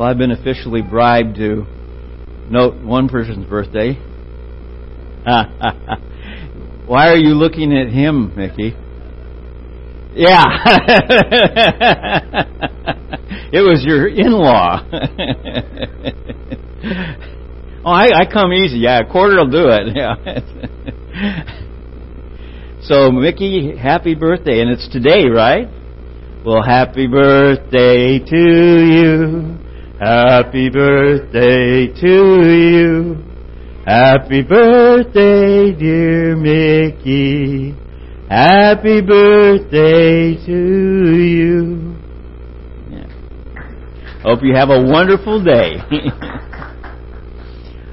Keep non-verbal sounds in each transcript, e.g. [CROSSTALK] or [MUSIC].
Well, I've been officially bribed to note one person's birthday. [LAUGHS] Why are you looking at him, Mickey? Yeah. [LAUGHS] it was your in-law. [LAUGHS] oh, I, I come easy. Yeah, a quarter will do it. Yeah. so, Mickey, happy birthday. And it's today, right? Well, happy birthday to you. Happy birthday to you. Happy birthday, dear Mickey. Happy birthday to you. Yeah. Hope you have a wonderful day. [LAUGHS]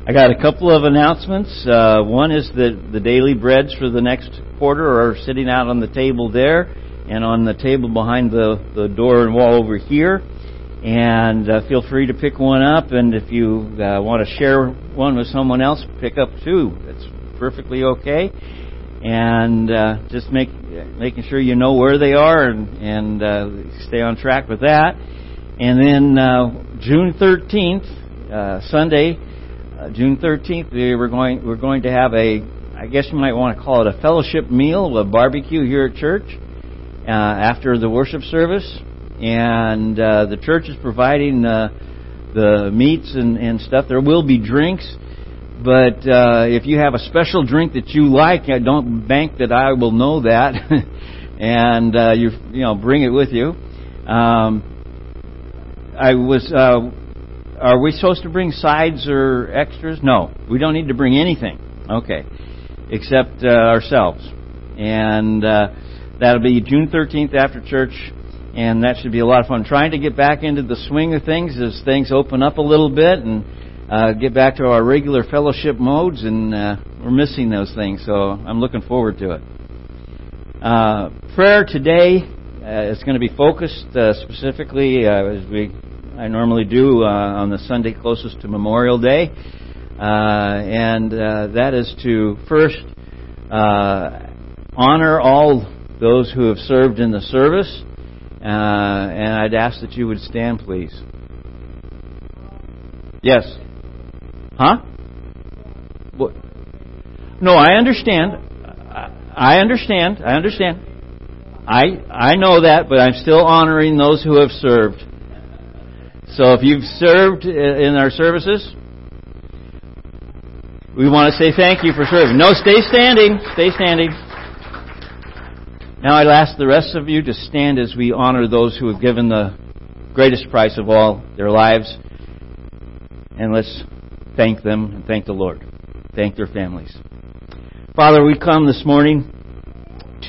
I got a couple of announcements. Uh, one is that the daily breads for the next quarter are sitting out on the table there and on the table behind the, the door and wall over here. And uh, feel free to pick one up. And if you uh, want to share one with someone else, pick up two. That's perfectly okay. And uh, just make making sure you know where they are and, and uh, stay on track with that. And then uh, June 13th, uh, Sunday, June 13th, we're going we're going to have a I guess you might want to call it a fellowship meal, a barbecue here at church uh, after the worship service, and uh, the church is providing uh, the meats and, and stuff. There will be drinks, but uh, if you have a special drink that you like, I don't bank that I will know that, [LAUGHS] and uh, you you know bring it with you. Um, I was. Uh, are we supposed to bring sides or extras? No, we don't need to bring anything. Okay, except uh, ourselves, and uh, That'll be June 13th after church, and that should be a lot of fun. Trying to get back into the swing of things as things open up a little bit and uh, get back to our regular fellowship modes, and uh, we're missing those things, so I'm looking forward to it. Uh, prayer today uh, is going to be focused uh, specifically uh, as we I normally do on the Sunday closest to Memorial Day, and that is to first honor all those who have served in the service. Uh, and I'd ask that you would stand, please. Yes. Huh? What? No, I understand. I understand. I understand. I I know that, but I'm still honoring those who have served. So if you've served in our services, we want to say thank you for serving. No, stay standing. Stay standing. Now I'd ask the rest of you to stand as we honor those who have given the greatest price of all, their lives. And let's thank them and thank the Lord. Thank their families. Father, we come this morning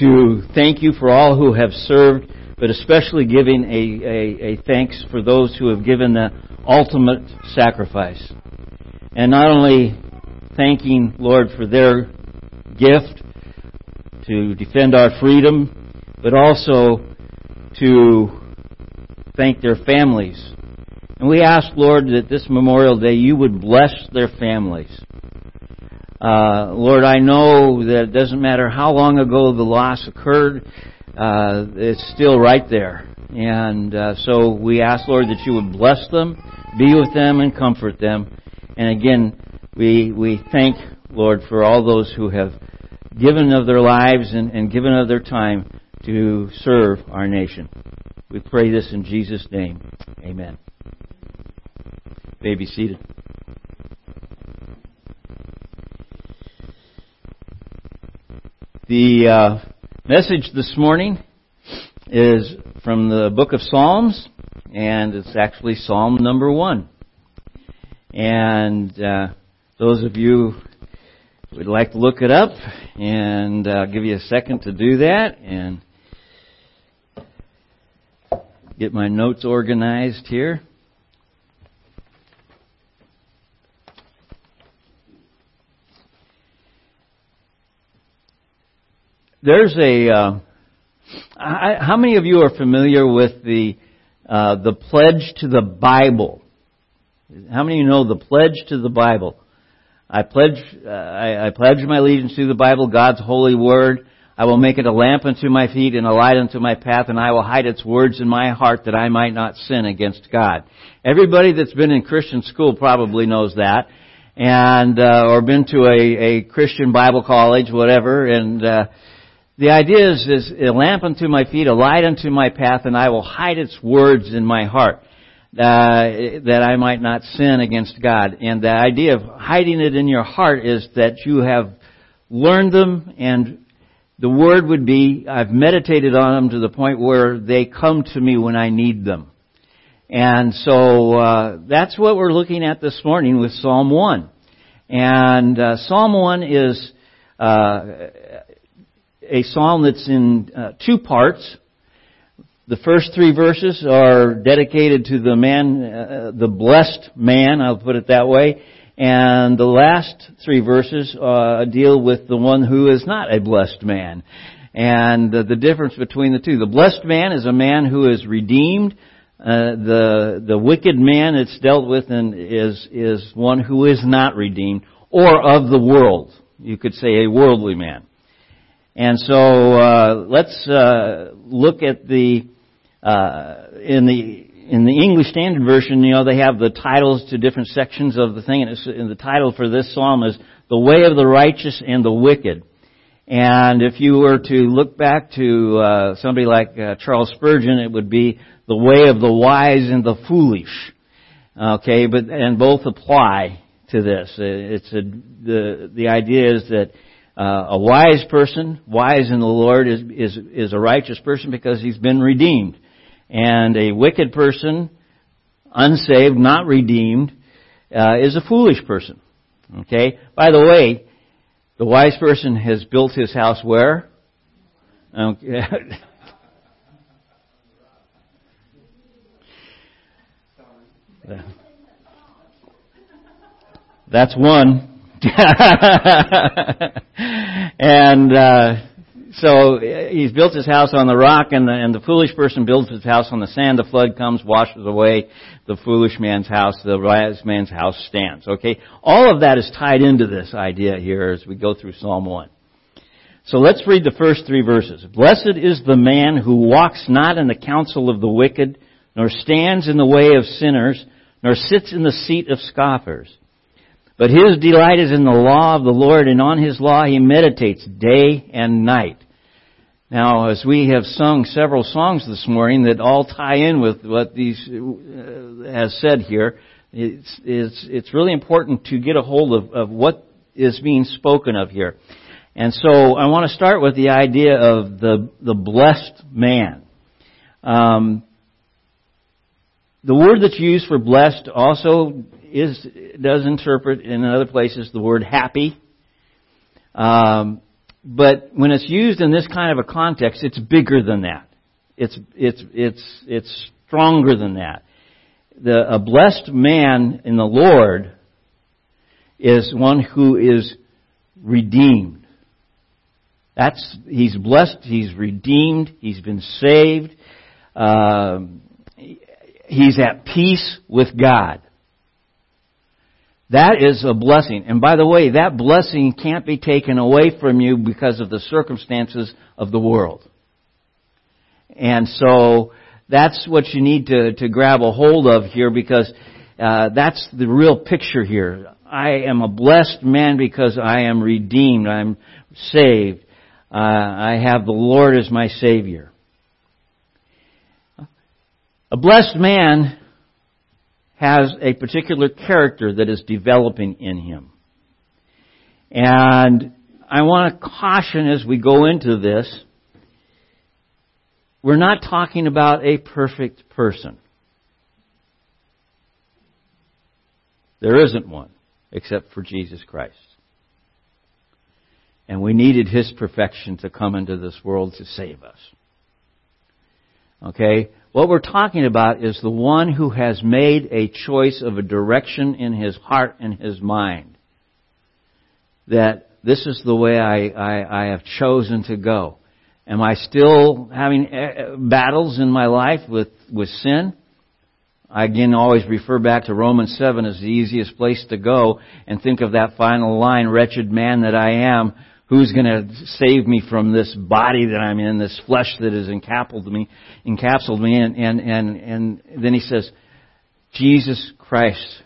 to thank you for all who have served, but especially giving a, a, a thanks for those who have given the ultimate sacrifice. And not only thanking, Lord, for their gift, to defend our freedom, but also to thank their families. And we ask, Lord, that this Memorial Day you would bless their families. Uh, Lord, I know that it doesn't matter how long ago the loss occurred, uh, it's still right there. And uh, so we ask, Lord, that you would bless them, be with them, and comfort them. And again, we we thank Lord for all those who have given of their lives and, and given of their time to serve our nation. We pray this in Jesus' name. Amen. May be seated. The uh, message this morning is from the book of Psalms, and it's actually Psalm number one. And uh, those of you would like to look it up, and I'll give you a second to do that and get my notes organized here. There's a. Uh, I, how many of you are familiar with the uh, the pledge to the Bible? How many of you know the pledge to the Bible? I pledge, uh, I, I pledge my allegiance to the Bible, God's holy word. I will make it a lamp unto my feet and a light unto my path, and I will hide its words in my heart that I might not sin against God. Everybody that's been in Christian school probably knows that, and uh, or been to a, a Christian Bible college, whatever. And uh, the idea is, is a lamp unto my feet, a light unto my path, and I will hide its words in my heart. Uh, that I might not sin against God. And the idea of hiding it in your heart is that you have learned them and the word would be, I've meditated on them to the point where they come to me when I need them. And so uh, that's what we're looking at this morning with Psalm 1. And uh, Psalm 1 is uh, a psalm that's in uh, two parts. The first three verses are dedicated to the man, uh, the blessed man, I'll put it that way. And the last three verses uh, deal with the one who is not a blessed man. And uh, the difference between the two. The blessed man is a man who is redeemed. Uh, the the wicked man it's dealt with in, is is one who is not redeemed or of the world. You could say a worldly man. And so uh, let's uh, look at the uh, in the in the English Standard Version, you know, they have the titles to different sections of the thing, and, and the title for this psalm is "The Way of the Righteous and the Wicked." And if you were to look back to uh, somebody like uh, Charles Spurgeon, it would be "The Way of the Wise and the Foolish." Okay, but and both apply to this. It's a, the the idea is that uh, a wise person, wise in the Lord, is is is a righteous person because he's been redeemed and a wicked person, unsaved, not redeemed, uh, is a foolish person. Okay? By the way, the wise person has built his house where? Okay. [LAUGHS] That's one. [LAUGHS] and uh, so eh, he's built his house on the rock, and the, and the foolish person builds his house on the sand. The flood comes, washes away the foolish man's house. The wise man's house stands. Okay, all of that is tied into this idea here as we go through Psalm one. So let's read the first three verses. Blessed is the man who walks not in the counsel of the wicked, nor stands in the way of sinners, nor sits in the seat of scoffers. But his delight is in the law of the Lord, and on his law he meditates day and night. Now, as we have sung several songs this morning that all tie in with what these uh, has said here, it's, it's, it's really important to get a hold of, of what is being spoken of here. And so I want to start with the idea of the, the blessed man. Um, the word that's used for blessed also is does interpret in other places the word happy. Um, but when it's used in this kind of a context, it's bigger than that. It's it's it's it's stronger than that. The a blessed man in the Lord is one who is redeemed. That's he's blessed. He's redeemed. He's been saved. Um, he's at peace with God. That is a blessing. And by the way, that blessing can't be taken away from you because of the circumstances of the world. And so that's what you need to, to grab a hold of here because uh, that's the real picture here. I am a blessed man because I am redeemed. I'm saved. Uh, I have the Lord as my Savior. A blessed man has a particular character that is developing in him. And I want to caution as we go into this, we're not talking about a perfect person. There isn't one except for Jesus Christ. And we needed His perfection to come into this world to save us. Okay? What we're talking about is the one who has made a choice of a direction in his heart and his mind. That this is the way I, I, I have chosen to go. Am I still having eh, battles in my life with, with sin? I again always refer back to Romans 7 as the easiest place to go and think of that final line, wretched man that I am, Who's going to save me from this body that I'm in, this flesh that has encapsulated me, encapsulated me, and and and and then he says, Jesus Christ,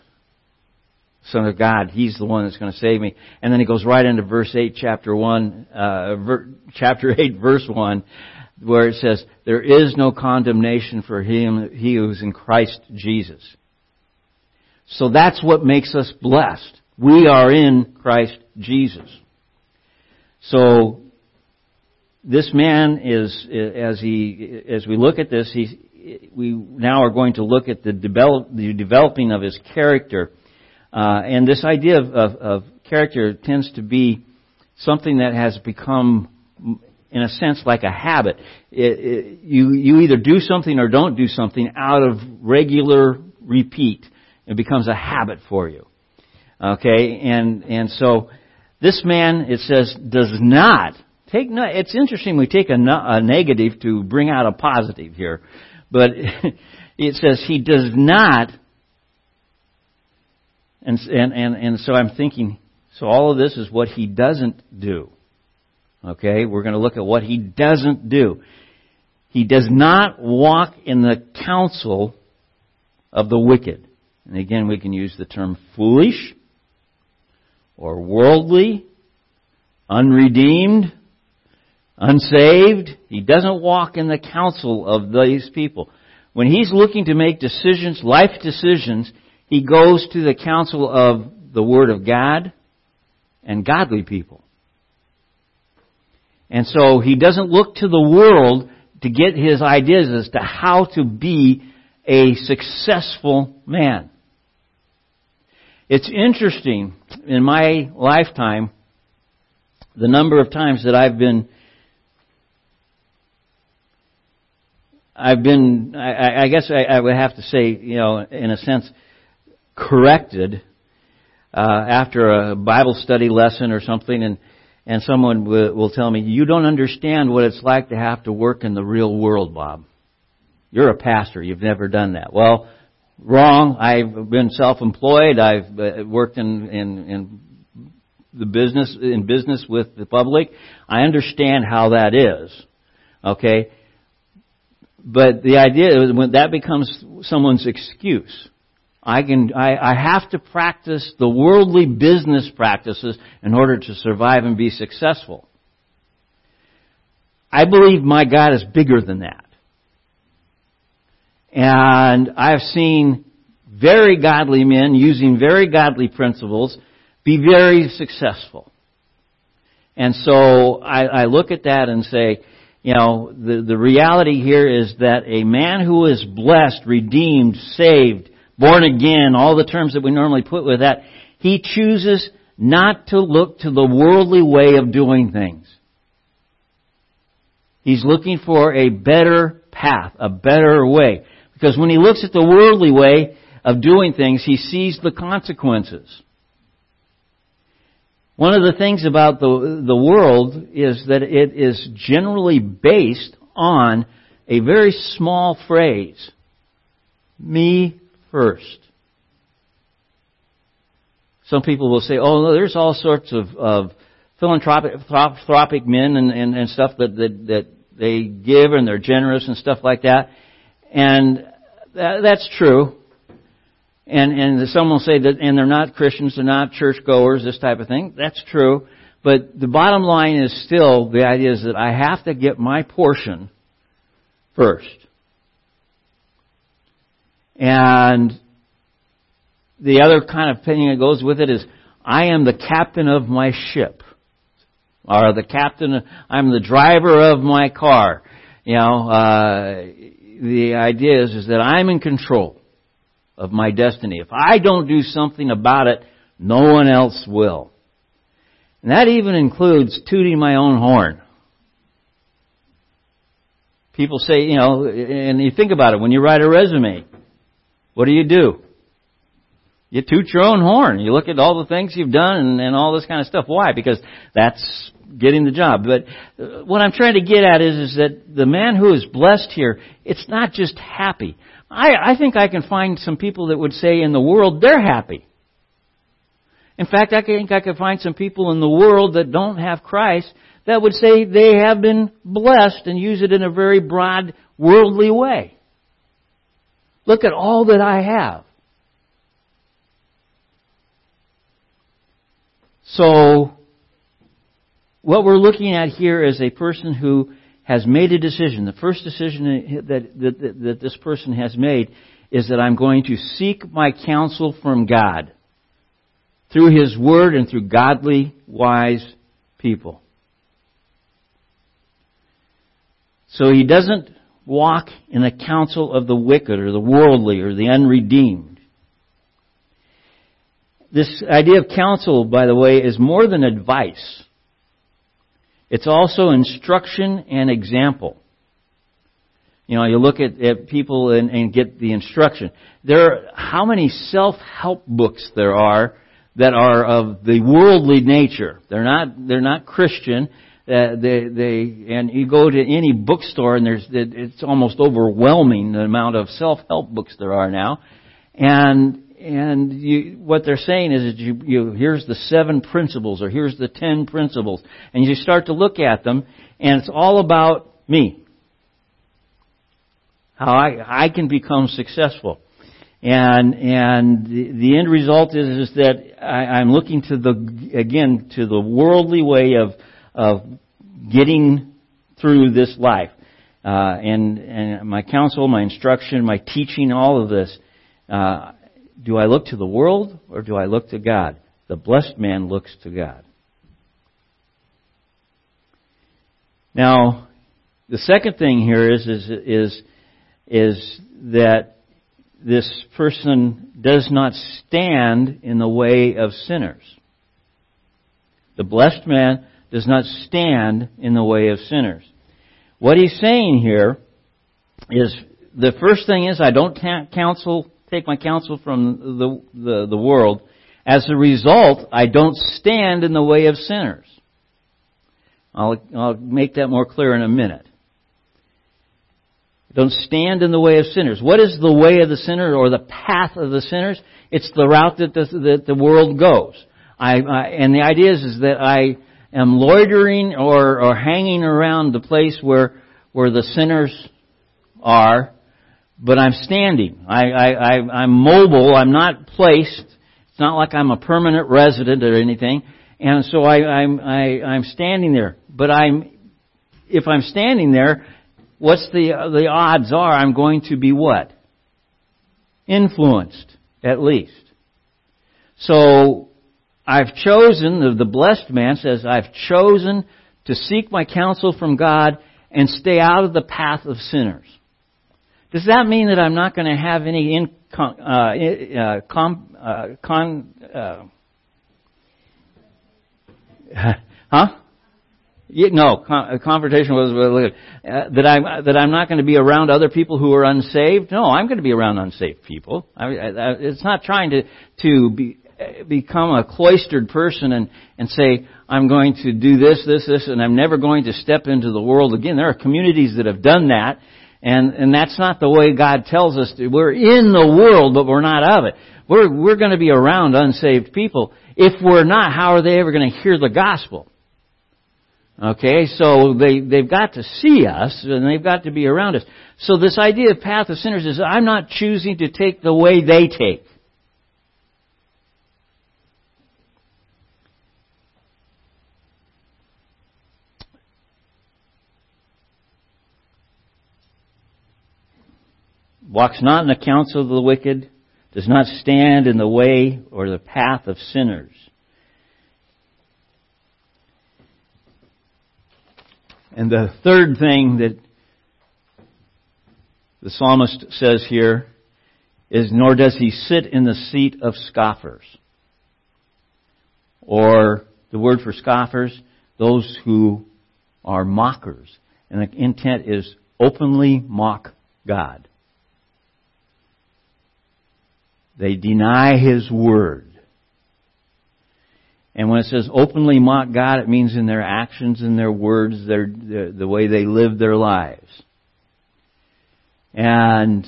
Son of God, He's the one that's going to save me. And then he goes right into verse eight, chapter one, uh, ver, [LAUGHS] chapter eight, verse one, where it says, "There is no condemnation for him, he who is in Christ Jesus." So that's what makes us blessed. We are in Christ Jesus. So this man is, as he, as we look at this, he, we now are going to look at the, develop, the developing of his character. Uh, and this idea of, of, of character tends to be something that has become, in a sense, like a habit. It, it, you, you either do something or don't do something out of regular repeat. It becomes a habit for you. Okay, and and so this man, it says, does not take. No, it's interesting. We take a, a negative to bring out a positive here, but [LAUGHS] it says he does not. And and and and so I'm thinking. So all of this is what he doesn't do. Okay, we're going to look at what he doesn't do. He does not walk in the counsel of the wicked. And again, we can use the term foolish or worldly, unredeemed, unsaved. He doesn't walk in the counsel of these people. When he's looking to make decisions, life decisions, he goes to the counsel of the Word of God and godly people. And so he doesn't look to the world to get his ideas as to how to be a successful man. It's interesting in my lifetime the number of times that I've been I've been I, I guess I, I would have to say you know in a sense corrected uh, after a Bible study lesson or something and and someone will, will tell me you don't understand what it's like to have to work in the real world Bob. You're a pastor. You've never done that. Well Wrong. I've been self-employed. I've uh, worked in, in, in the business, in business with the public. I understand how that is. Okay? But the idea is when that becomes someone's excuse. I can, I, I have to practice the worldly business practices in order to survive and be successful. I believe my God is bigger than that. And I've seen very godly men using very godly principles be very successful. And so I, I look at that and say, you know, the, the reality here is that a man who is blessed, redeemed, saved, born again, all the terms that we normally put with that, he chooses not to look to the worldly way of doing things. He's looking for a better path, a better way. Because when he looks at the worldly way of doing things, he sees the consequences. One of the things about the, the world is that it is generally based on a very small phrase. Me first. Some people will say, oh, there's all sorts of, of philanthropic, philanthropic men and, and, and stuff that, that, that they give and they're generous and stuff like that. And that, that's true. And, and some will say that, and they're not Christians, they're not churchgoers, this type of thing. That's true. But the bottom line is still, the idea is that I have to get my portion first. And the other kind of opinion that goes with it is, I am the captain of my ship. Or the captain, I'm the driver of my car. You know, uh, the idea is, is that I'm in control of my destiny. If I don't do something about it, no one else will. And that even includes tooting my own horn. People say, you know, and you think about it, when you write a resume, what do you do? You toot your own horn. You look at all the things you've done and, and all this kind of stuff. Why? Because that's getting the job. But uh, what I'm trying to get at is, is that the man who is blessed here, it's not just happy. I, I think I can find some people that would say in the world they're happy. In fact, I think I could find some people in the world that don't have Christ that would say they have been blessed and use it in a very broad, worldly way. Look at all that I have. So, what we're looking at here is a person who has made a decision. The first decision that, that, that, this person has made is that I'm going to seek my counsel from God through His Word and through godly, wise people. So he doesn't walk in the counsel of the wicked or the worldly or the unredeemed. This idea of counsel, by the way, is more than advice. It's also instruction and example. You know, you look at, at people and, and get the instruction. There are, how many self-help books there are that are of the worldly nature. They're not, they're not Christian. Uh, they, they, and you go to any bookstore and there's, it's almost overwhelming the amount of self-help books there are now. And and you, what they're saying is that you, you, here's the seven principles or here's the ten principles. And you start to look at them and it's all about me. How I, I can become successful. And, and the, the end result is, is that I, I'm looking to the, again, to the worldly way of, of getting through this life. Uh, and, and my counsel, my instruction, my teaching, all of this, uh, do I look to the world or do I look to God? The blessed man looks to God. Now, the second thing here is, is, is, is that this person does not stand in the way of sinners. The blessed man does not stand in the way of sinners. What he's saying here is the first thing is I don't counsel take my counsel from the, the, the world. As a result, I don't stand in the way of sinners. I'll, I'll make that more clear in a minute. Don't stand in the way of sinners. What is the way of the sinner or the path of the sinners? It's the route that the, that the world goes. I, I, and the idea is, is that I am loitering or, or hanging around the place where, where the sinners are but I'm standing. I, I, I, I'm mobile. I'm not placed. It's not like I'm a permanent resident or anything. And so I, I'm, I, I'm standing there. But I'm, if I'm standing there, what's the, the odds are I'm going to be what? Influenced, at least. So, I've chosen, the, the blessed man says, I've chosen to seek my counsel from God and stay out of the path of sinners. Does that mean that I'm not going to have any in, uh, uh, com, uh, con, uh, [LAUGHS] huh? Yeah, no, con- confrontation was uh, that I'm that I'm not going to be around other people who are unsaved. No, I'm going to be around unsaved people. I, I, it's not trying to to be become a cloistered person and and say I'm going to do this, this, this, and I'm never going to step into the world again. There are communities that have done that, and, and that's not the way God tells us to. We're in the world, but we're not of it. We're, we're going to be around unsaved people. If we're not, how are they ever going to hear the gospel? Okay, so they, they've got to see us and they've got to be around us. So this idea of path of sinners is I'm not choosing to take the way they take. Walks not in the counsel of the wicked, does not stand in the way or the path of sinners. And the third thing that the psalmist says here is, nor does he sit in the seat of scoffers. Or the word for scoffers, those who are mockers. And the intent is openly mock God. They deny His Word. And when it says openly mock God, it means in their actions and their words, their, the, the way they live their lives. And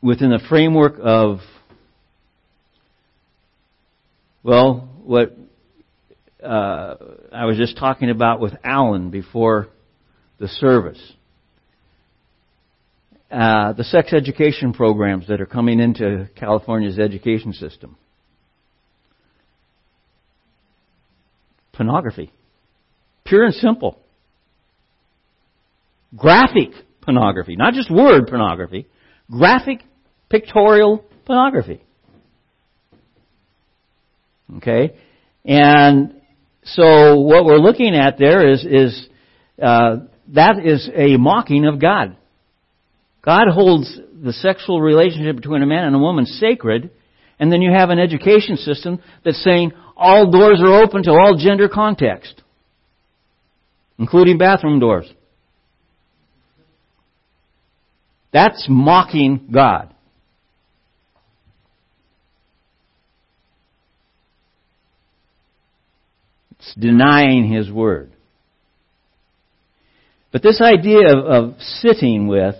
within the framework of Well, what uh, I was just talking about with Alan before the service. Uh, the sex education programs that are coming into California's education system. Pornography. Pure and simple. Graphic pornography. Not just word pornography. Graphic pictorial pornography. Okay? And so what we're looking at there is, is uh, that is a mocking of God. God holds the sexual relationship between a man and a woman sacred, and then you have an education system that's saying all doors are open to all gender context, including bathroom doors. That's mocking God. It's denying His Word. But this idea of, of sitting with,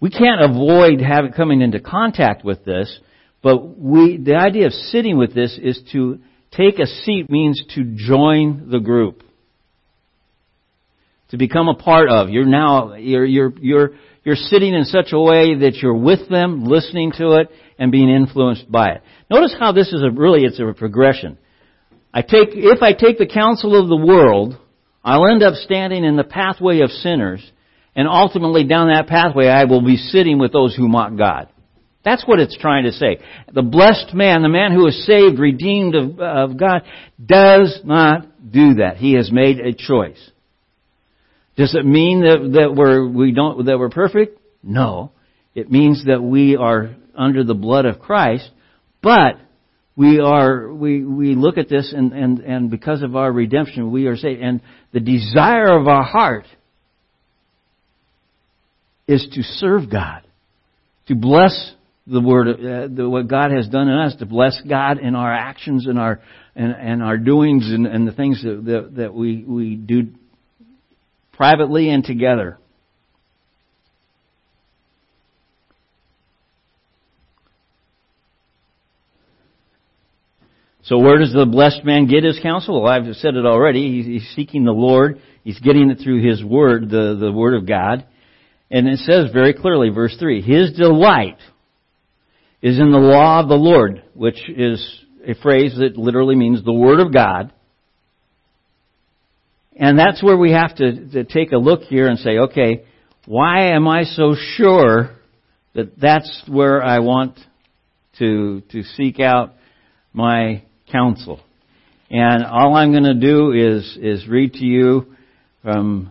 we can't avoid having coming into contact with this, but we, the idea of sitting with this is to take a seat means to join the group. To become a part of. You're now, you're, you're, you're, you're sitting in such a way that you're with them, listening to it, and being influenced by it. Notice how this is a, really, it's a progression. I take, if I take the counsel of the world, I'll end up standing in the pathway of sinners, and ultimately down that pathway I will be sitting with those who mock God. That's what it's trying to say. The blessed man, the man who is saved, redeemed of, of God, does not do that. He has made a choice. Does it mean that, that we're, we don't, that we're perfect? No. It means that we are under the blood of Christ, but we are we we look at this and and and because of our redemption we are saved and the desire of our heart is to serve God to bless the word uh, the, what God has done in us to bless God in our actions and our and, and our doings and, and the things that, that that we we do privately and together So where does the blessed man get his counsel? Well, I've said it already. He's seeking the Lord. He's getting it through his word, the, the word of God. And it says very clearly, verse 3, His delight is in the law of the Lord, which is a phrase that literally means the word of God. And that's where we have to, to take a look here and say, okay, why am I so sure that that's where I want to, to seek out my counsel. And all I'm going to do is, is read to you from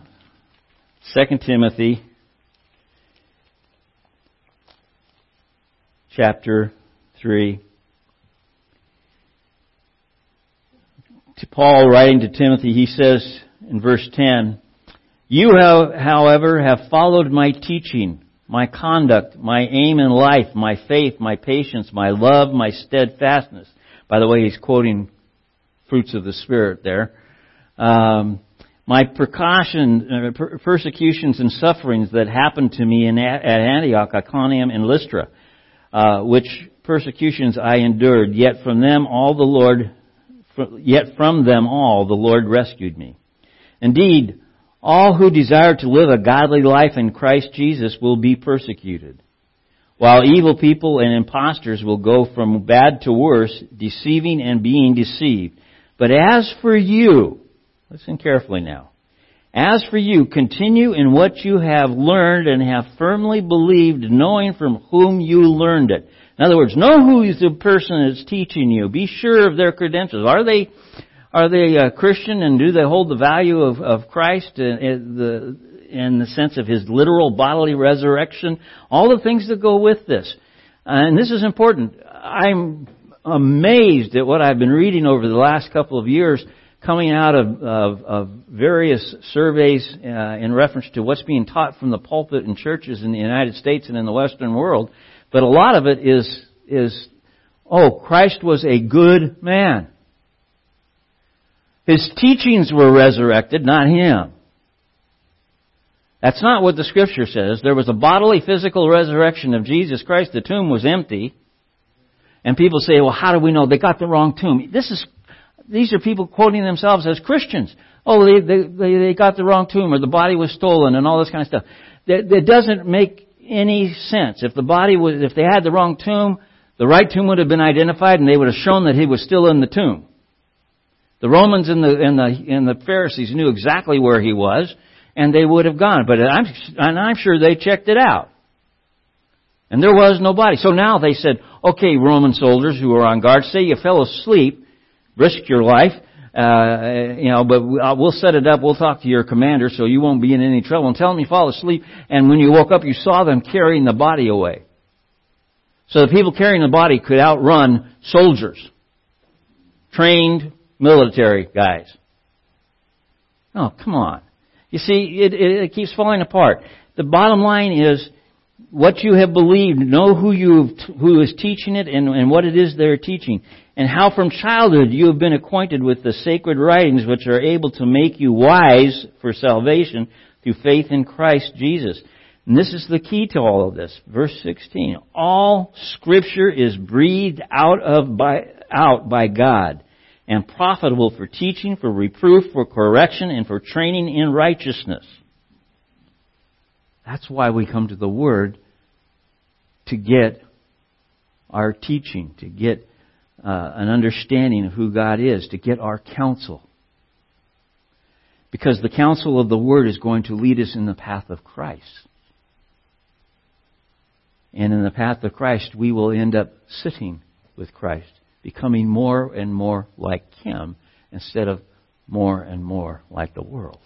2 Timothy chapter 3. To Paul writing to Timothy, he says in verse 10, You, however, have followed my teaching, my conduct, my aim in life, my faith, my patience, my love, my steadfastness by the way, he's quoting fruits of the Spirit there. Um, my precaution, uh, per- persecutions and sufferings that happened to me in, at Antioch, Iconium, and Lystra, uh, which persecutions I endured, yet from them all the Lord, yet from them all the Lord rescued me. Indeed, all who desire to live a godly life in Christ Jesus will be persecuted while evil people and impostors will go from bad to worse, deceiving and being deceived. But as for you, listen carefully now. As for you, continue in what you have learned and have firmly believed, knowing from whom you learned it. In other words, know who is the person that's teaching you. Be sure of their credentials. Are they are they a Christian and do they hold the value of, of Christ? And the in the sense of his literal bodily resurrection, all the things that go with this. And this is important. I'm amazed at what I've been reading over the last couple of years coming out of, of, of various surveys uh, in reference to what's being taught from the pulpit in churches in the United States and in the Western world. But a lot of it is, is, oh, Christ was a good man. His teachings were resurrected, not him. That's not what the scripture says. There was a bodily physical resurrection of Jesus Christ. The tomb was empty. And people say, well, how do we know? They got the wrong tomb. This is, these are people quoting themselves as Christians. Oh, they, they, they, got the wrong tomb or the body was stolen and all this kind of stuff. That, doesn't make any sense. If the body was, if they had the wrong tomb, the right tomb would have been identified and they would have shown that he was still in the tomb. The Romans and the, and the, and the Pharisees knew exactly where he was and they would have gone. But I'm, and I'm sure they checked it out. And there was nobody. So now they said, okay, Roman soldiers who are on guard, say you fell asleep, risk your life, uh, you know, but we'll set it up, we'll talk to your commander so you won't be in any trouble. And tell him you fall asleep, and when you woke up you saw them carrying the body away. So the people carrying the body could outrun soldiers. Trained military guys. Oh, come on. You see, it, it, it keeps falling apart. The bottom line is, what you have believed, know who you who is teaching it and, and what it is they're teaching, and how from childhood you have been acquainted with the sacred writings which are able to make you wise for salvation through faith in Christ Jesus. And this is the key to all of this. Verse 16. All scripture is breathed out of by, out by God and profitable for teaching, for reproof, for correction, and for training in righteousness that's why we come to the Word to get our teaching, to get uh, an understanding of who God is, to get our counsel. Because the counsel of the Word is going to lead us in the path of Christ. And in the path of Christ, we will end up sitting with Christ, becoming more and more like Him instead of more and more like the world.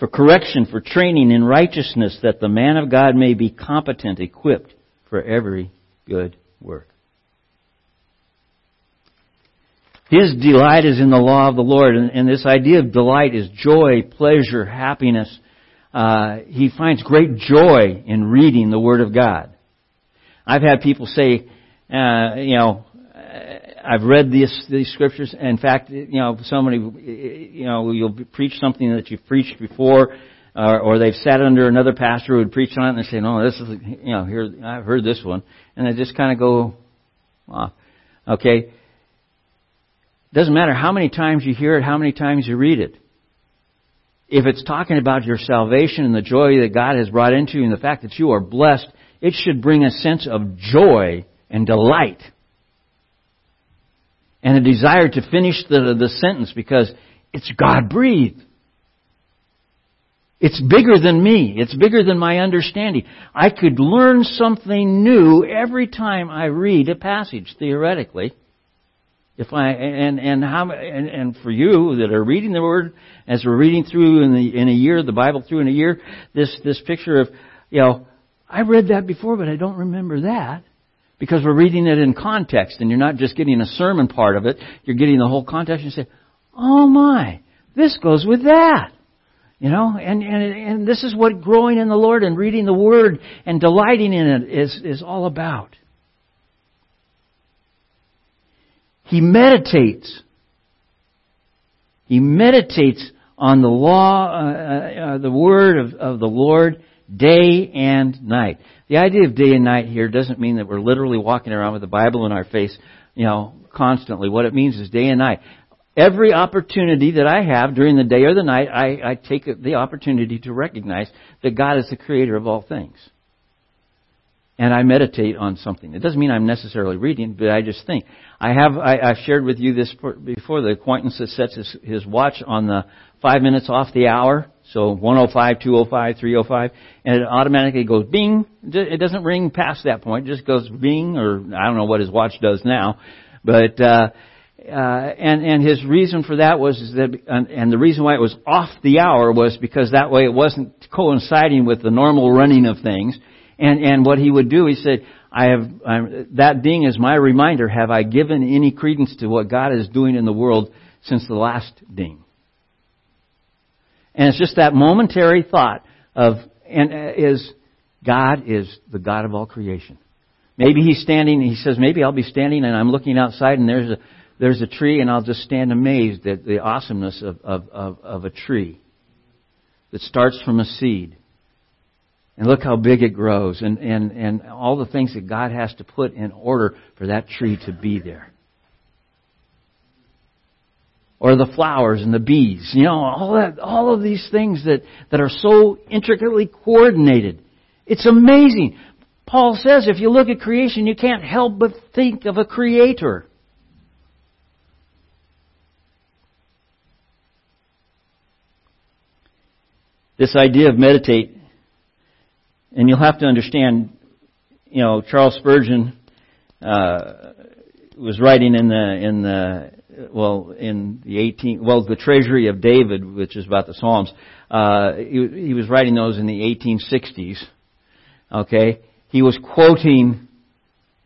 For correction, for training in righteousness, that the man of God may be competent, equipped for every good work. His delight is in the law of the Lord, and, and this idea of delight is joy, pleasure, happiness. Uh, he finds great joy in reading the Word of God. I've had people say, uh, you know, I've read these these scriptures. In fact, you know, somebody, you know, you'll preach something that you've preached before, uh, or they've sat under another pastor who would preach on it, and they say, "No, this is, you know, here I've heard this one," and they just kind of go, "Ah, okay." Doesn't matter how many times you hear it, how many times you read it. If it's talking about your salvation and the joy that God has brought into you and the fact that you are blessed, it should bring a sense of joy and delight and a desire to finish the, the sentence because it's God breathed. It's bigger than me. It's bigger than my understanding. I could learn something new every time I read a passage, theoretically. If I and and how and, and for you that are reading the word as we're reading through in the in a year the Bible through in a year, this this picture of you know I read that before, but I don't remember that because we're reading it in context and you're not just getting a sermon part of it, you're getting the whole context and you say, oh my, this goes with that. You know, and, and, and this is what growing in the Lord and reading the Word and delighting in it is, is all about. He meditates. He meditates on the law, uh, uh, the Word of, of the Lord day and night. The idea of day and night here doesn't mean that we're literally walking around with the Bible in our face, you know, constantly. What it means is day and night. Every opportunity that I have during the day or the night, I, I take the opportunity to recognize that God is the creator of all things. And I meditate on something. It doesn't mean I'm necessarily reading, but I just think. I have, I, I've shared with you this before, the acquaintance that sets his, his watch on the five minutes off the hour so 105, 205, 305, and it automatically goes bing. It doesn't ring past that point. It just goes bing, or I don't know what his watch does now. But, uh, uh, and, and his reason for that was that, and, and the reason why it was off the hour was because that way it wasn't coinciding with the normal running of things. And, and what he would do, he said, I have, I'm, that ding is my reminder, have I given any credence to what God is doing in the world since the last ding? And it's just that momentary thought of, and uh, is, God is the God of all creation. Maybe he's standing, he says, maybe I'll be standing and I'm looking outside and there's a, there's a tree and I'll just stand amazed at the awesomeness of, of, of, of a tree that starts from a seed And look how big it grows and, and, and all the things that God has to put in order for that tree to be there. Or the flowers and the bees, you know, all that, all of these things that, that are so intricately coordinated. It's amazing. Paul says if you look at creation, you can't help but think of a creator. This idea of meditate and you'll have to understand, you know, Charles Spurgeon uh, was writing in the in the well in the 18 well the Treasury of David, which is about the Psalms. Uh, he, he was writing those in the 1860s. Okay, he was quoting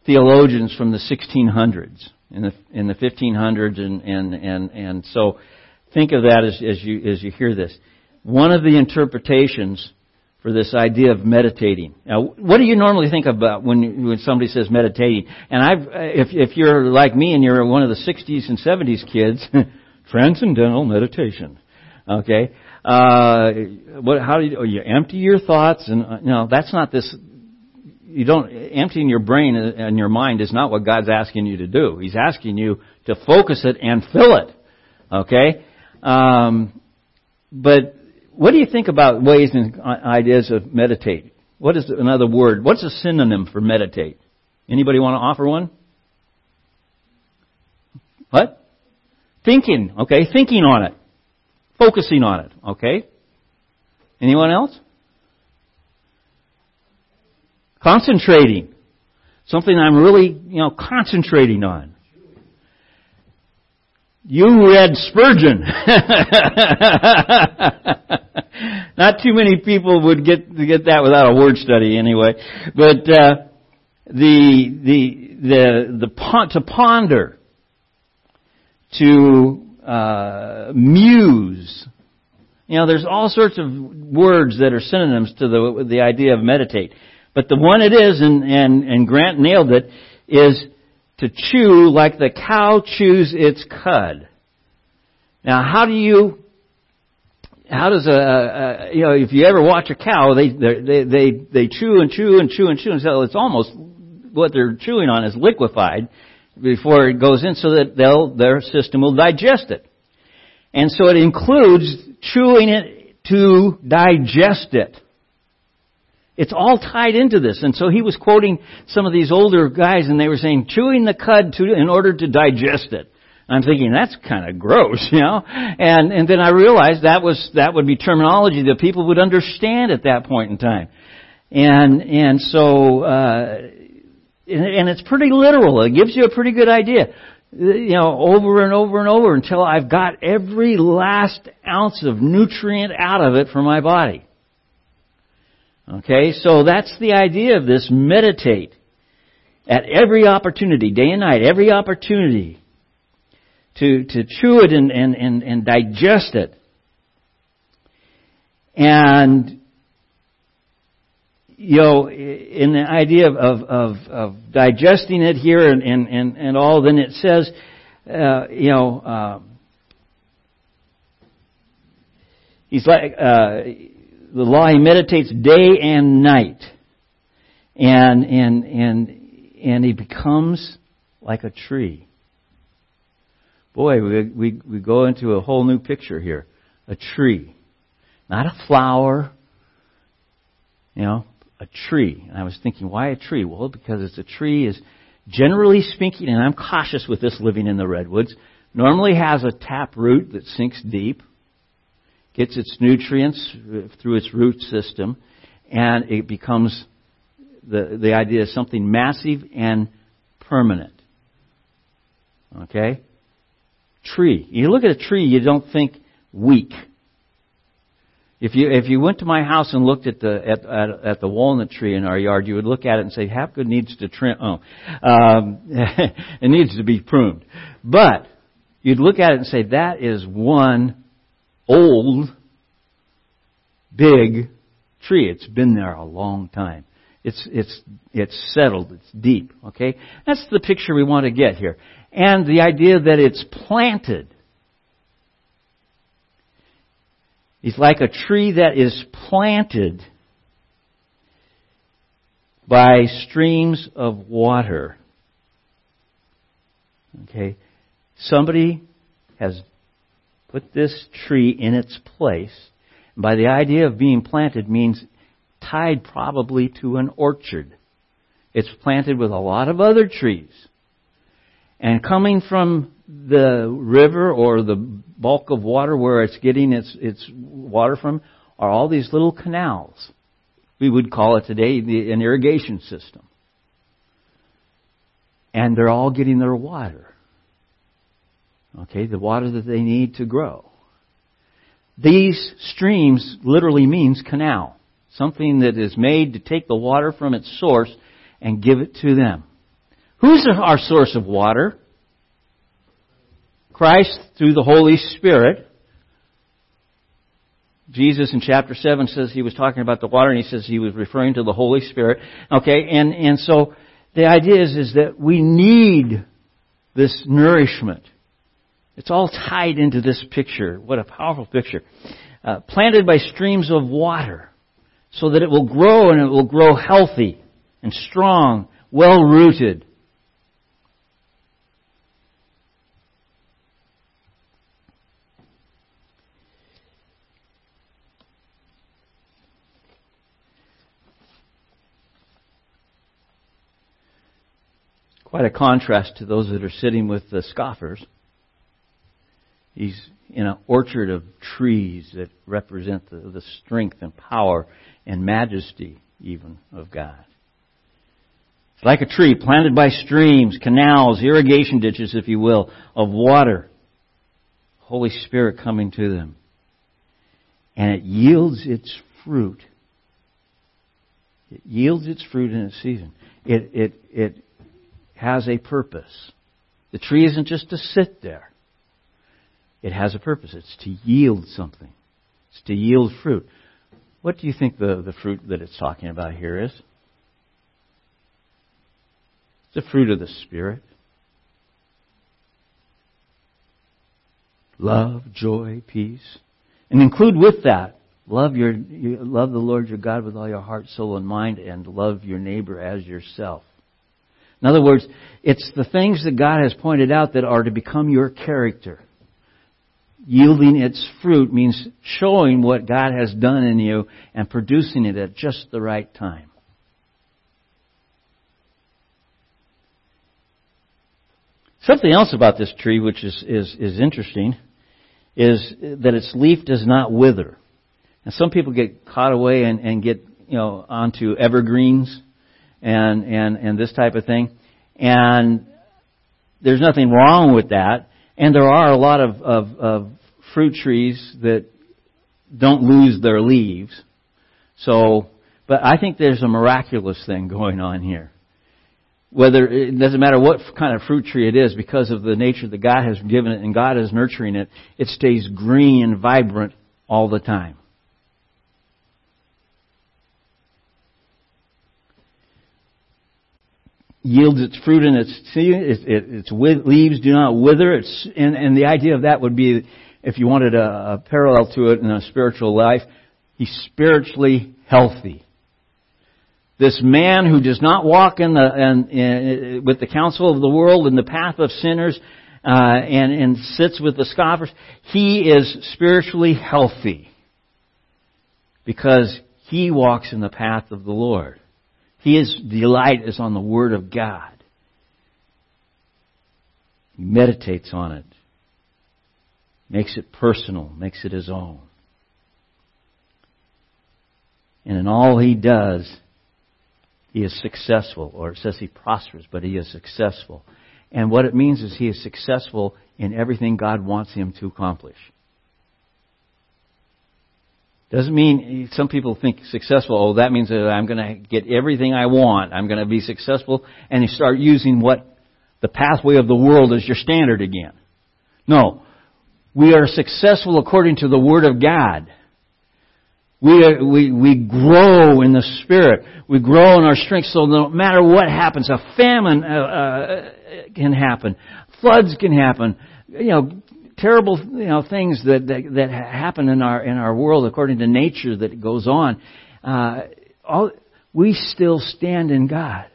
theologians from the 1600s in the in the 1500s and and and and so think of that as, as you as you hear this. One of the interpretations for this idea of meditating. Now, what do you normally think about when when somebody says meditating? And I've, if if you're like me and you're one of the 60s and 70s kids, [LAUGHS] transcendental meditation. Okay, uh, what? How do you, oh, you empty your thoughts? And uh, no, that's not this. You don't emptying your brain and your mind is not what God's asking you to do. He's asking you to focus it and fill it. Okay, um, but what do you think about ways and ideas of meditate? What is another word? What's a synonym for meditate? Anybody want to offer one? What? Thinking, okay, thinking on it. Focusing on it, okay? Anyone else? Concentrating. Something I'm really, you know, concentrating on. You read Spurgeon. [LAUGHS] [LAUGHS] Not too many people would get get that without a word study, anyway. But uh, the the the the to ponder, to uh, muse. You know, there's all sorts of words that are synonyms to the the idea of meditate. But the one it is, and and and Grant nailed it, is to chew like the cow chews its cud. Now, how do you, how does a, a you know, if you ever watch a cow, they, they, they, they chew and chew and chew and chew until it's almost, what they're chewing on is liquefied before it goes in so that they'll, their system will digest it. And so it includes chewing it to digest it. It's all tied into this. And so he was quoting some of these older guys and they were saying, chewing the cud to, in order to digest it. I'm thinking that's kind of gross, [LAUGHS] you know. And and then I realized that was that would be terminology that people would understand at that point in time. And and so uh, and it's pretty literal. It gives you a pretty good idea. You know, over and over and over until I've got every last ounce of nutrient out of it for my body. Okay, so that's the idea of this meditate. At every opportunity, day and night, every opportunity to, to chew it and, and, and, and digest it. And, you know, in the idea of, of, of, of digesting it here and, and, and, and all, then it says, uh, you know, uh, he's like, uh, the law he meditates day and night. And, and, and, and he becomes like a tree. Boy, we, we, we go into a whole new picture here. A tree. Not a flower. You know, a tree. And I was thinking, why a tree? Well, because it's a tree is generally speaking, and I'm cautious with this living in the redwoods, normally has a tap root that sinks deep, gets its nutrients uh, through its root system, and it becomes the the idea is something massive and permanent. Okay? Tree. You look at a tree, you don't think weak. If you if you went to my house and looked at the at, at, at the walnut tree in our yard, you would look at it and say, "Hapgood needs to trim. Oh, um, [LAUGHS] it needs to be pruned." But you'd look at it and say, "That is one old, big tree. It's been there a long time. It's it's it's settled. It's deep. Okay, that's the picture we want to get here and the idea that it's planted. He's like a tree that is planted by streams of water. Okay? Somebody has put this tree in its place. And By the idea of being planted means tied probably to an orchard. It's planted with a lot of other trees. And coming from the river or the bulk of water where it's getting its, its water from are all these little canals. We would call it today the, an irrigation system. And they're all getting their water. Okay, the water that they need to grow. These streams literally means canal. Something that is made to take the water from its source and give it to them. Who's our source of water? Christ through the Holy Spirit. Jesus in chapter 7 says he was talking about the water and he says he was referring to the Holy Spirit. Okay, and, and so the idea is, is that we need this nourishment. It's all tied into this picture. What a powerful picture. Uh, planted by streams of water so that it will grow and it will grow healthy and strong, well rooted. Quite a contrast to those that are sitting with the scoffers. He's in an orchard of trees that represent the, the strength and power and majesty even of God. It's like a tree planted by streams, canals, irrigation ditches, if you will, of water. Holy Spirit coming to them. And it yields its fruit. It yields its fruit in its season. It, it, it has a purpose. The tree isn't just to sit there. It has a purpose. It's to yield something. It's to yield fruit. What do you think the, the fruit that it's talking about here is? It's the fruit of the Spirit. Love, joy, peace. And include with that, love your, love the Lord your God with all your heart, soul, and mind, and love your neighbor as yourself. In other words, it's the things that God has pointed out that are to become your character yielding its fruit means showing what God has done in you and producing it at just the right time. Something else about this tree which is, is, is interesting is that its leaf does not wither. And some people get caught away and, and get, you know, onto evergreens and, and, and this type of thing. And there's nothing wrong with that. And there are a lot of, of, of fruit trees that don't lose their leaves. So, but I think there's a miraculous thing going on here. Whether it doesn't matter what kind of fruit tree it is, because of the nature that God has given it and God is nurturing it, it stays green and vibrant all the time. Yields its fruit in its. Its, its leaves do not wither. It's, and, and the idea of that would be, if you wanted a, a parallel to it in a spiritual life, he's spiritually healthy. This man who does not walk in the in, in, with the counsel of the world in the path of sinners uh, and, and sits with the scoffers, he is spiritually healthy because he walks in the path of the Lord. His delight is on the Word of God. He meditates on it, makes it personal, makes it his own. And in all he does, he is successful, or it says he prospers, but he is successful. And what it means is he is successful in everything God wants him to accomplish. Doesn't mean some people think successful, oh, that means that I'm going to get everything I want. I'm going to be successful. And you start using what the pathway of the world as your standard again. No. We are successful according to the Word of God. We, are, we, we grow in the Spirit. We grow in our strength so no matter what happens, a famine uh, uh, can happen. Floods can happen. You know, terrible you know things that, that that happen in our in our world according to nature that goes on. Uh, all we still stand in God.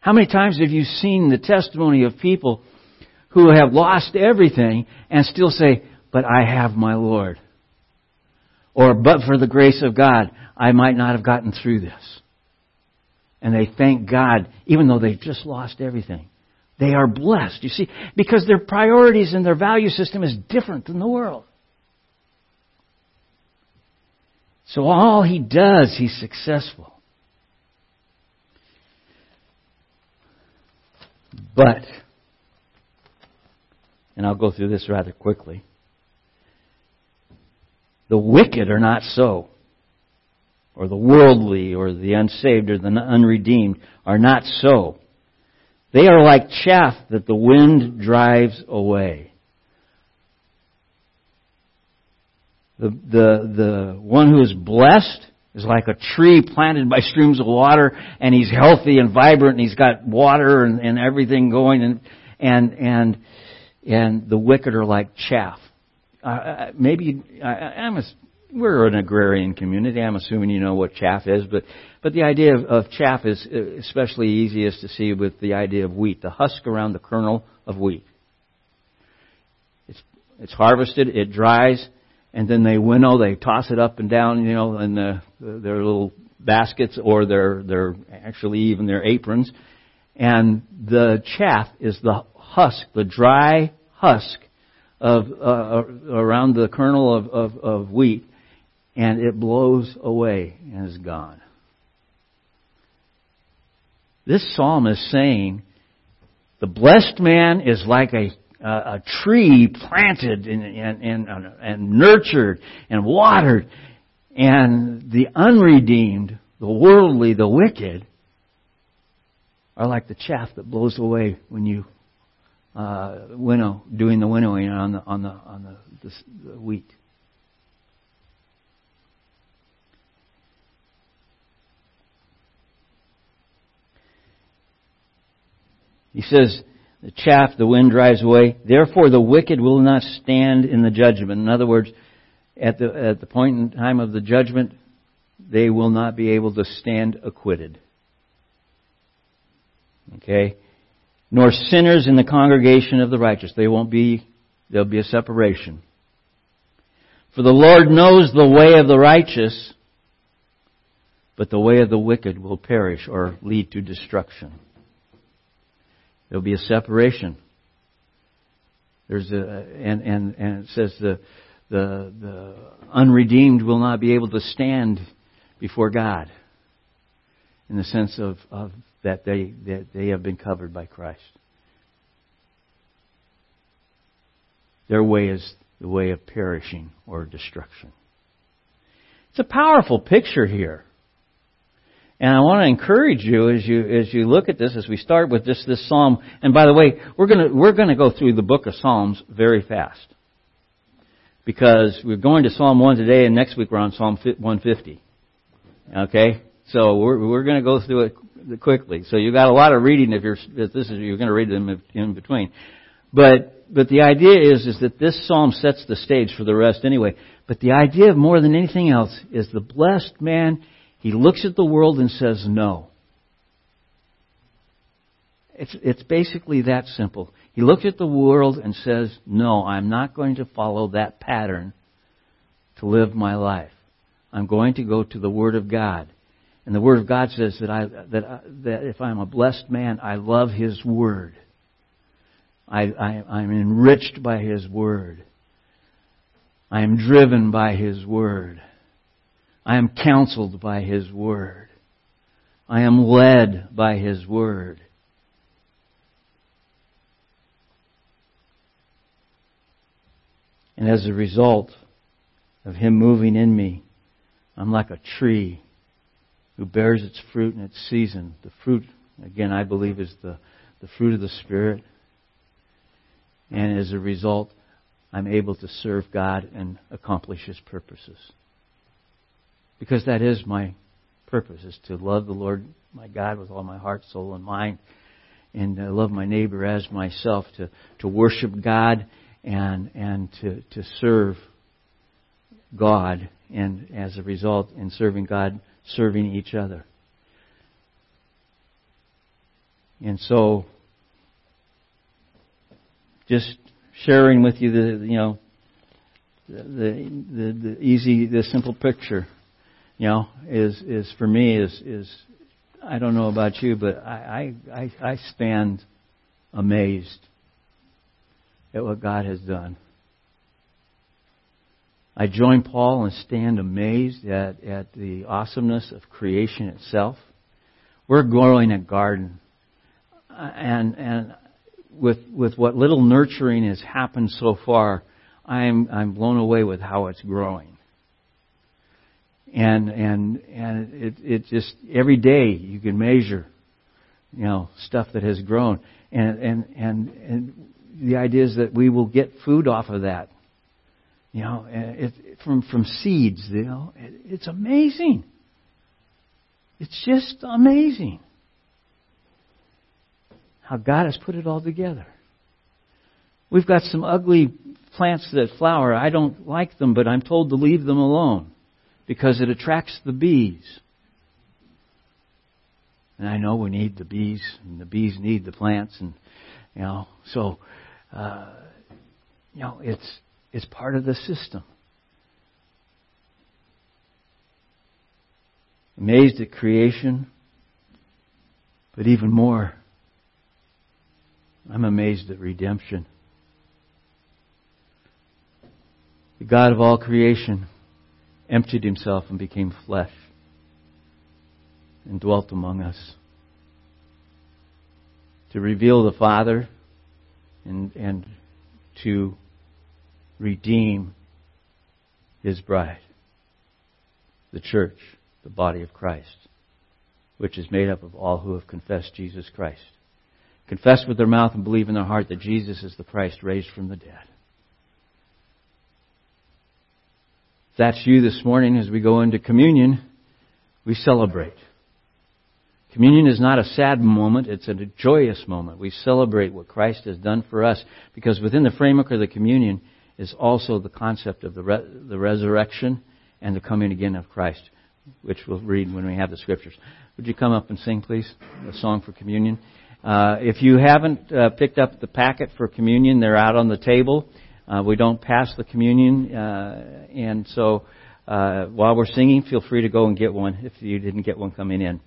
How many times have you seen the testimony of people who have lost everything and still say, but I have my Lord? Or, but for the grace of God, I might not have gotten through this. And they thank God, even though they've just lost everything. They are blessed, you see, because their priorities and their value system is different than the world. So all he does, he's successful. But, and I'll go through this rather quickly, the wicked are not so, or the worldly, or the unsaved, or the unredeemed are not so. They are like chaff that the wind drives away. The, the, the one who is blessed is like a tree planted by streams of water and he's healthy and vibrant and he's got water and, and everything going and, and, and, and the wicked are like chaff. Uh, maybe, I, I'm a, we're an agrarian community. I'm assuming you know what chaff is, but but the idea of, of chaff is especially easiest to see with the idea of wheat, the husk around the kernel of wheat. It's it's harvested, it dries, and then they winnow, they toss it up and down, you know, in the, their little baskets or their their actually even their aprons, and the chaff is the husk, the dry husk of uh, around the kernel of, of, of wheat and it blows away and is gone. This psalm is saying the blessed man is like a, a, tree planted and, and, and, and nurtured and watered, and the unredeemed, the worldly, the wicked, are like the chaff that blows away when you uh, winnow, doing the winnowing on the on the on the, the, the wheat. He says, the chaff the wind drives away. Therefore the wicked will not stand in the judgment. In other words, at the, at the point in time of the judgment, they will not be able to stand acquitted. Okay? Nor sinners in the congregation of the righteous. They won't be, there'll be a separation. For the Lord knows the way of the righteous, but the way of the wicked will perish or lead to destruction. There'll be a separation. There's a, and, and, and it says the, the, the unredeemed will not be able to stand before God in the sense of, of that they, that they have been covered by Christ. Their way is the way of perishing or destruction. It's a powerful picture here. And I want to encourage you as you as you look at this, as we start with this this psalm. And by the way, we're gonna we're gonna go through the book of Psalms very fast because we're going to Psalm one today, and next week we're on Psalm one fifty. Okay, so we're we're going to go through it quickly. So you've got a lot of reading if you're if this is you're going to read them in between. But but the idea is is that this psalm sets the stage for the rest anyway. But the idea of more than anything else is the blessed man he looks at the world and says no. It's, it's basically that simple. He looks at the world and says, No, I'm not going to follow that pattern to live my life. I'm going to go to the Word of God. And the Word of God says that, I, that, I, that if I'm a blessed man, I love His Word. I, I, I'm enriched by His Word. I am driven by His Word. I am counseled by His Word. I am led by His Word. And as a result of Him moving in me, I'm like a tree who bears its fruit in its season. The fruit, again, I believe, is the, the fruit of the Spirit. And as a result, I'm able to serve God and accomplish His purposes. Because that is my purpose, is to love the Lord my God with all my heart, soul, and mind, and uh, love my neighbor as myself, to, to worship God and, and to, to serve God, and as a result, in serving God, serving each other. And so, just sharing with you the, you know, the, the, the easy, the simple picture, you know, is, is for me is, is, I don't know about you, but I, I, I stand amazed at what God has done. I join Paul and stand amazed at, at the awesomeness of creation itself. We're growing a garden. And, and with, with what little nurturing has happened so far, I'm, I'm blown away with how it's growing. And, and, and it, it just, every day you can measure, you know, stuff that has grown. And, and, and, and the idea is that we will get food off of that you know, eh, it, from from seeds. You know, it, it's amazing. It's just amazing how God has put it all together. We've got some ugly plants that flower. I don't like them, but I'm told to leave them alone because it attracts the bees. And I know we need the bees, and the bees need the plants, and you know, so uh, you know, it's it's part of the system. Amazed at creation, but even more, I'm amazed at redemption. The God of all creation emptied himself and became flesh and dwelt among us to reveal the Father and, and to redeem his bride, the church, the body of Christ, which is made up of all who have confessed Jesus Christ. Confess with their mouth and believe in their heart that Jesus is the Christ raised from the dead. If that's you this morning as we go into communion, we celebrate. Communion is not a sad moment, it's a joyous moment. We celebrate what Christ has done for us because within the framework of the communion, is also the concept of the, re- the resurrection and the coming again of Christ, which we'll read when we have the scriptures. Would you come up and sing, please, a song for communion? Uh, if you haven't uh, picked up the packet for communion, they're out on the table. Uh, we don't pass the communion, uh, and so uh, while we're singing, feel free to go and get one if you didn't get one coming in.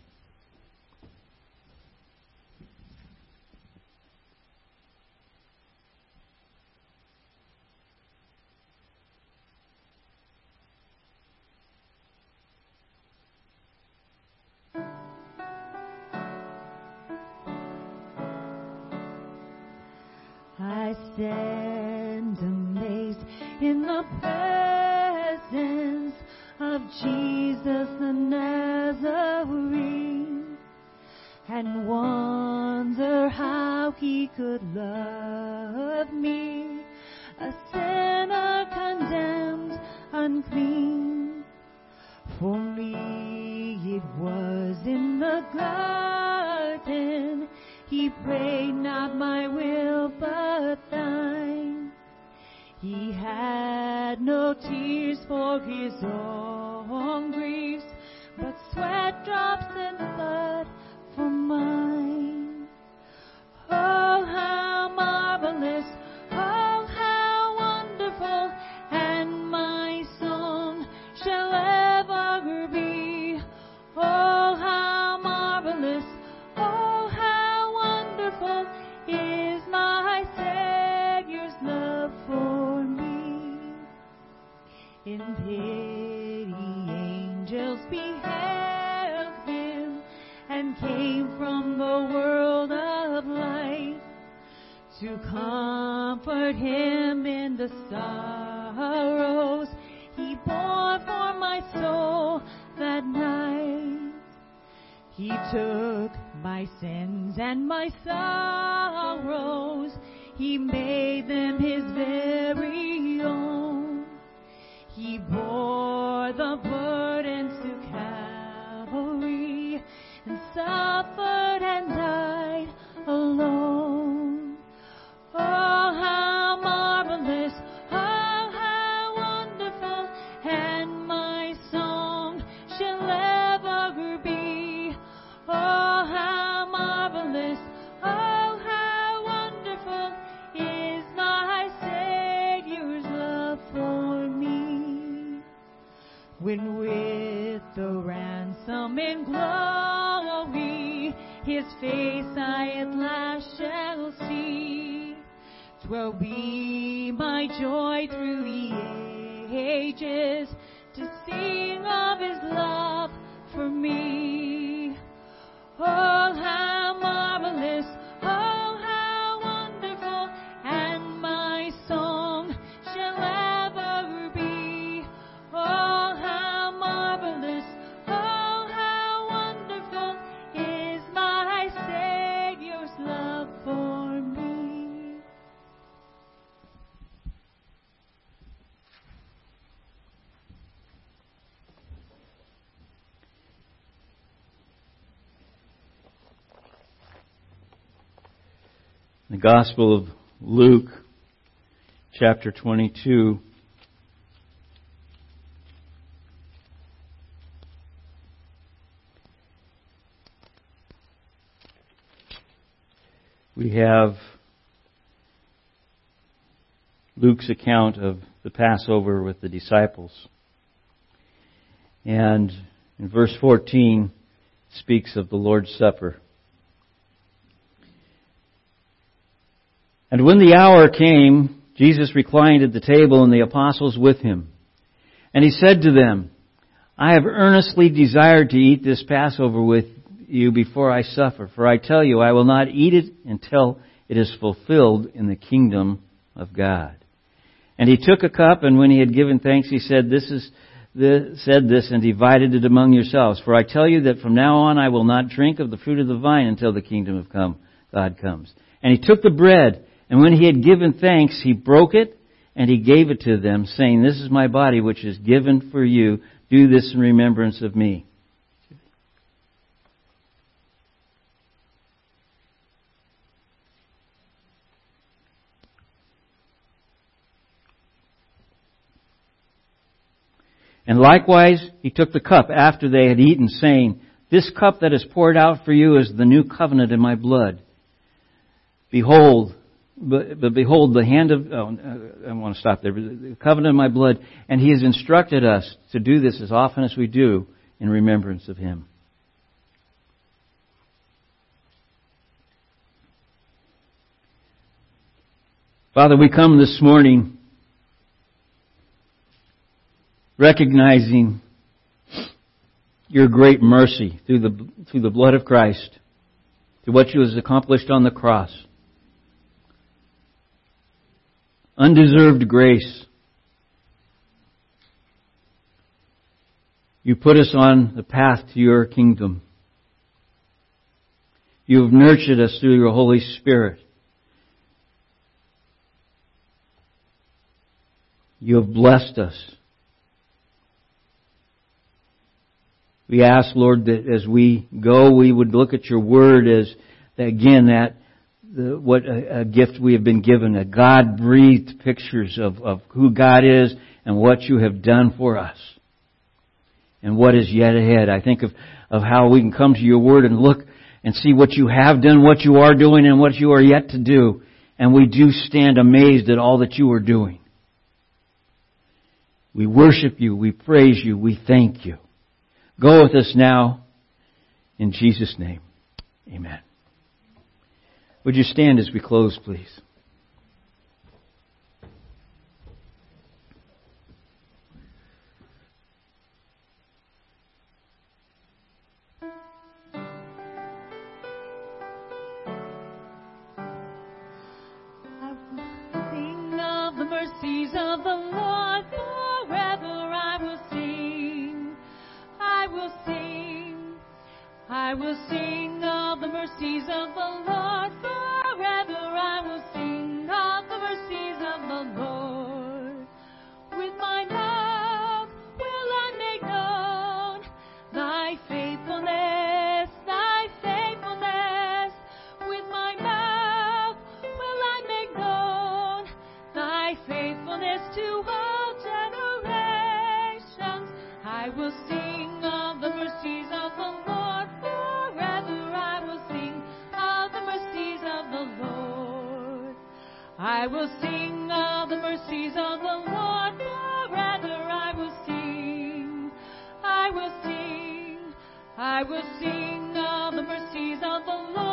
him in the sorrows he bore for my soul that night. He took my sins and my sorrows. He made The Gospel of Luke, chapter 22. We have Luke's account of the Passover with the disciples. And in verse 14 speaks of the Lord's Supper. And when the hour came, Jesus reclined at the table and the apostles with him. And he said to them, I have earnestly desired to eat this Passover with you before I suffer, for I tell you, I will not eat it until it is fulfilled in the kingdom of God. And he took a cup, and when he had given thanks, he said, This is the, said this and divided it among yourselves. For I tell you that from now on I will not drink of the fruit of the vine until the kingdom of come, God comes. And he took the bread, and when he had given thanks, he broke it and he gave it to them, saying, This is my body which is given for you. Do this in remembrance of me. And likewise, he took the cup after they had eaten, saying, This cup that is poured out for you is the new covenant in my blood. Behold, but, but behold, the hand of, oh, uh, I want to stop there, the covenant of my blood, and he has instructed us to do this as often as we do in remembrance of him. Father, we come this morning recognizing your great mercy through the, through the blood of Christ, through what you has accomplished on the cross. Undeserved grace. You put us on the path to your kingdom. You have nurtured us through your Holy Spirit. You have blessed us. We ask, Lord, that as we go, we would look at your word as, again, that the, what a, a, gift we have been given, a God breathed pictures of, of who God is and what you have done for us and what is yet ahead. I think of, of how we can come to your word and look and see what you have done, what you are doing, and what you are yet to do. And we do stand amazed at all that you are doing. We worship you, we praise you, we thank you. Go with us now in Jesus' name. Amen. Would you stand as we close, please? I will sing of the mercies of the Lord I will sing of the mercies of the Lord forever. I will sing, I will sing, I will sing of the mercies of the Lord.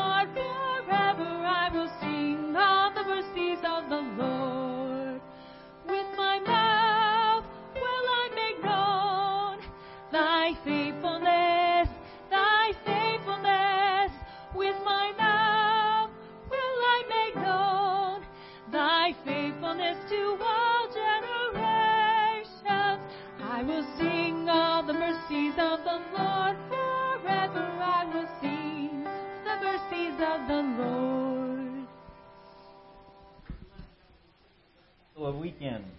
A weekend